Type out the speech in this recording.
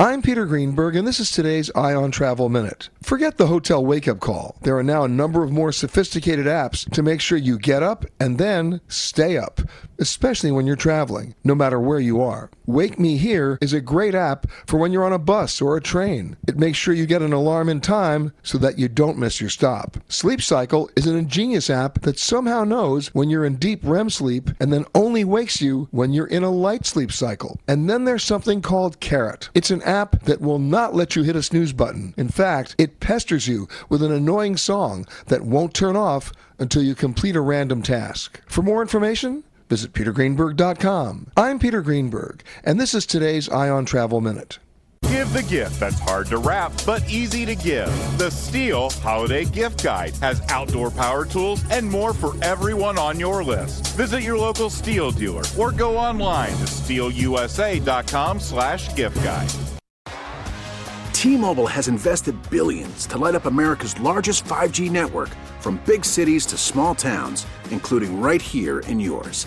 I'm Peter Greenberg, and this is today's Eye on Travel Minute. Forget the hotel wake up call. There are now a number of more sophisticated apps to make sure you get up and then stay up, especially when you're traveling, no matter where you are. Wake Me Here is a great app for when you're on a bus or a train. It makes sure you get an alarm in time so that you don't miss your stop. Sleep Cycle is an ingenious app that somehow knows when you're in deep REM sleep and then only wakes you when you're in a light sleep cycle. And then there's something called Carrot. It's an app that will not let you hit a snooze button. In fact, it pesters you with an annoying song that won't turn off until you complete a random task. For more information, visit petergreenberg.com. I'm Peter Greenberg, and this is today's Eye on Travel Minute. Give the gift that's hard to wrap but easy to give. The Stihl Holiday Gift Guide has outdoor power tools and more for everyone on your list. Visit your local Stihl dealer or go online to stihlusa.com slash gift guide. T-Mobile has invested billions to light up America's largest 5G network from big cities to small towns, including right here in yours.